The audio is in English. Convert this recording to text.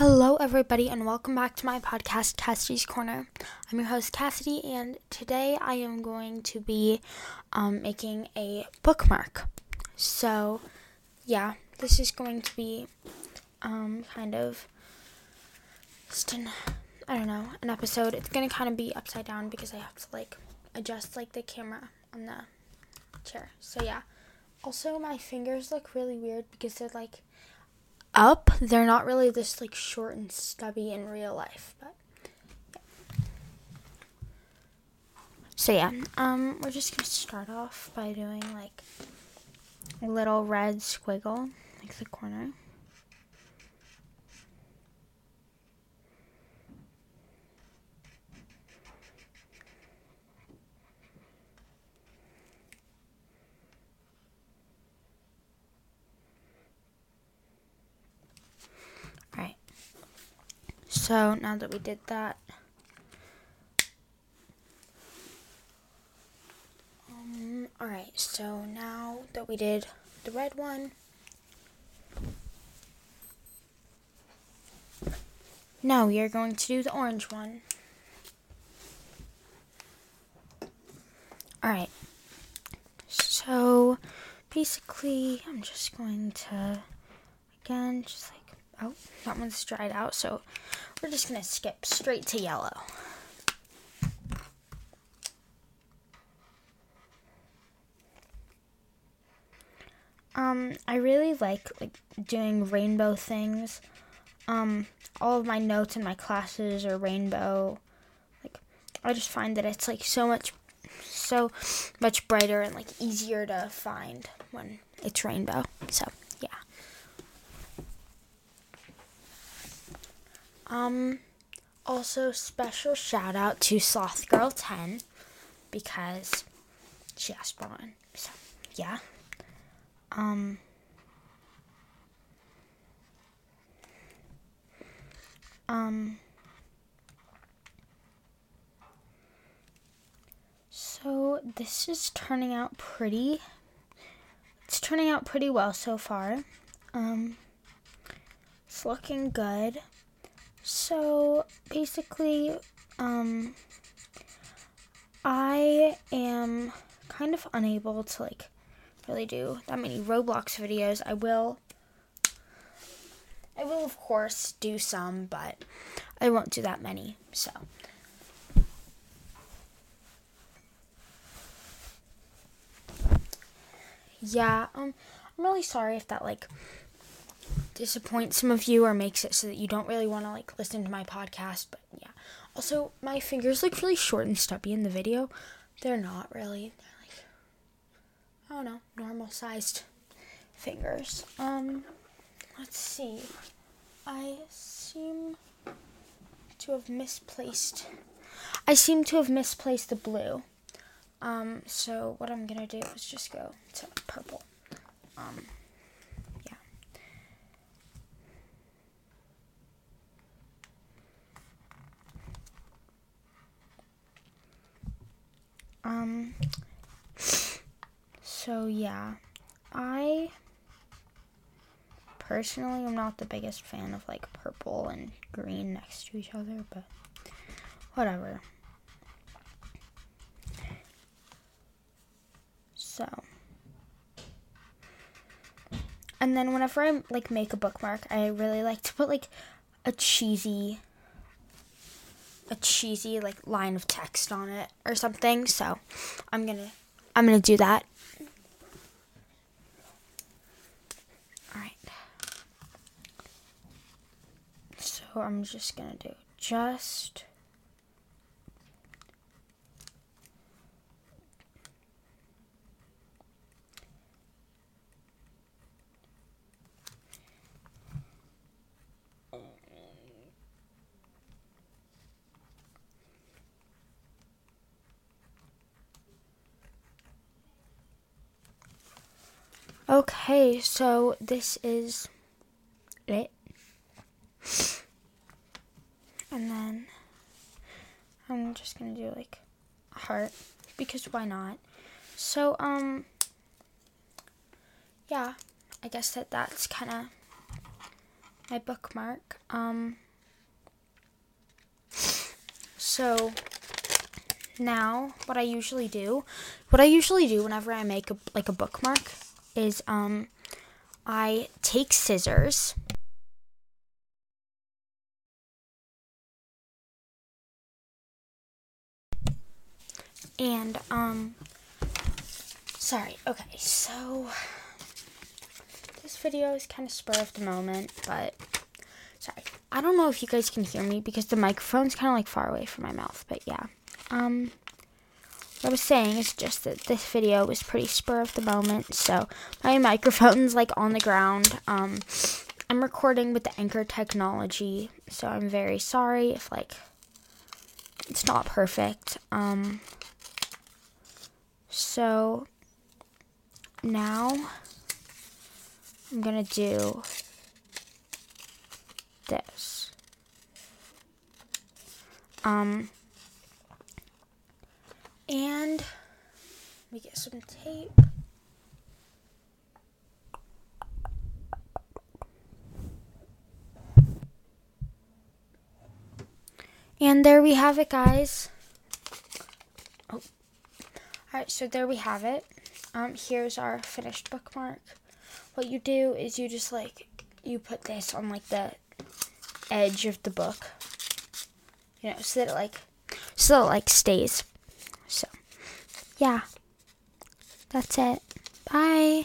Hello, everybody, and welcome back to my podcast, Cassidy's Corner. I'm your host, Cassidy, and today I am going to be um, making a bookmark. So, yeah, this is going to be um, kind of just an, I don't know, an episode. It's going to kind of be upside down because I have to, like, adjust, like, the camera on the chair. So, yeah. Also, my fingers look really weird because they're, like, up. They're not really this like short and stubby in real life, but. So yeah, um we're just going to start off by doing like a little red squiggle like the corner. Right. So now that we did that, um, all right. So now that we did the red one, now we are going to do the orange one. All right. So basically, I'm just going to again just like Oh, that one's dried out, so we're just gonna skip straight to yellow. Um, I really like like doing rainbow things. Um, all of my notes in my classes are rainbow. Like, I just find that it's like so much, so much brighter and like easier to find when it's rainbow. So. Um, also special shout out to Sloth Girl 10 because she asked one. So, yeah. Um, um, so this is turning out pretty, it's turning out pretty well so far. Um, it's looking good. So basically, um, I am kind of unable to like really do that many Roblox videos. I will, I will of course do some, but I won't do that many. So. Yeah, um, I'm really sorry if that like disappoint some of you or makes it so that you don't really want to like listen to my podcast. But yeah. Also, my fingers look really short and stubby in the video. They're not really. They're like I don't know, normal sized fingers. Um let's see. I seem to have misplaced I seem to have misplaced the blue. Um so what I'm to do is just go to purple. Um Um, so yeah, I personally am not the biggest fan of like purple and green next to each other, but whatever. So, and then whenever I like make a bookmark, I really like to put like a cheesy a cheesy like line of text on it or something. So I'm gonna I'm gonna do that. Alright. So I'm just gonna do just Okay, so this is it. And then I'm just gonna do like a heart because why not? So, um, yeah, I guess that that's kind of my bookmark. Um, so now what I usually do, what I usually do whenever I make a, like a bookmark is um, I take scissors. And um sorry. Okay. So this video is kind of spur of the moment, but sorry. I don't know if you guys can hear me because the microphone's kind of like far away from my mouth, but yeah. Um I was saying is just that this video was pretty spur of the moment, so my microphone's like on the ground. Um I'm recording with the Anchor technology, so I'm very sorry if like it's not perfect. Um so now I'm gonna do this. Um, and we get some tape. And there we have it, guys. Oh. Alright, so there we have it. Um, here's our finished bookmark. What you do is you just like, you put this on like the edge of the book. You know, so that it like, so that it like stays. Yeah. That's it. Bye.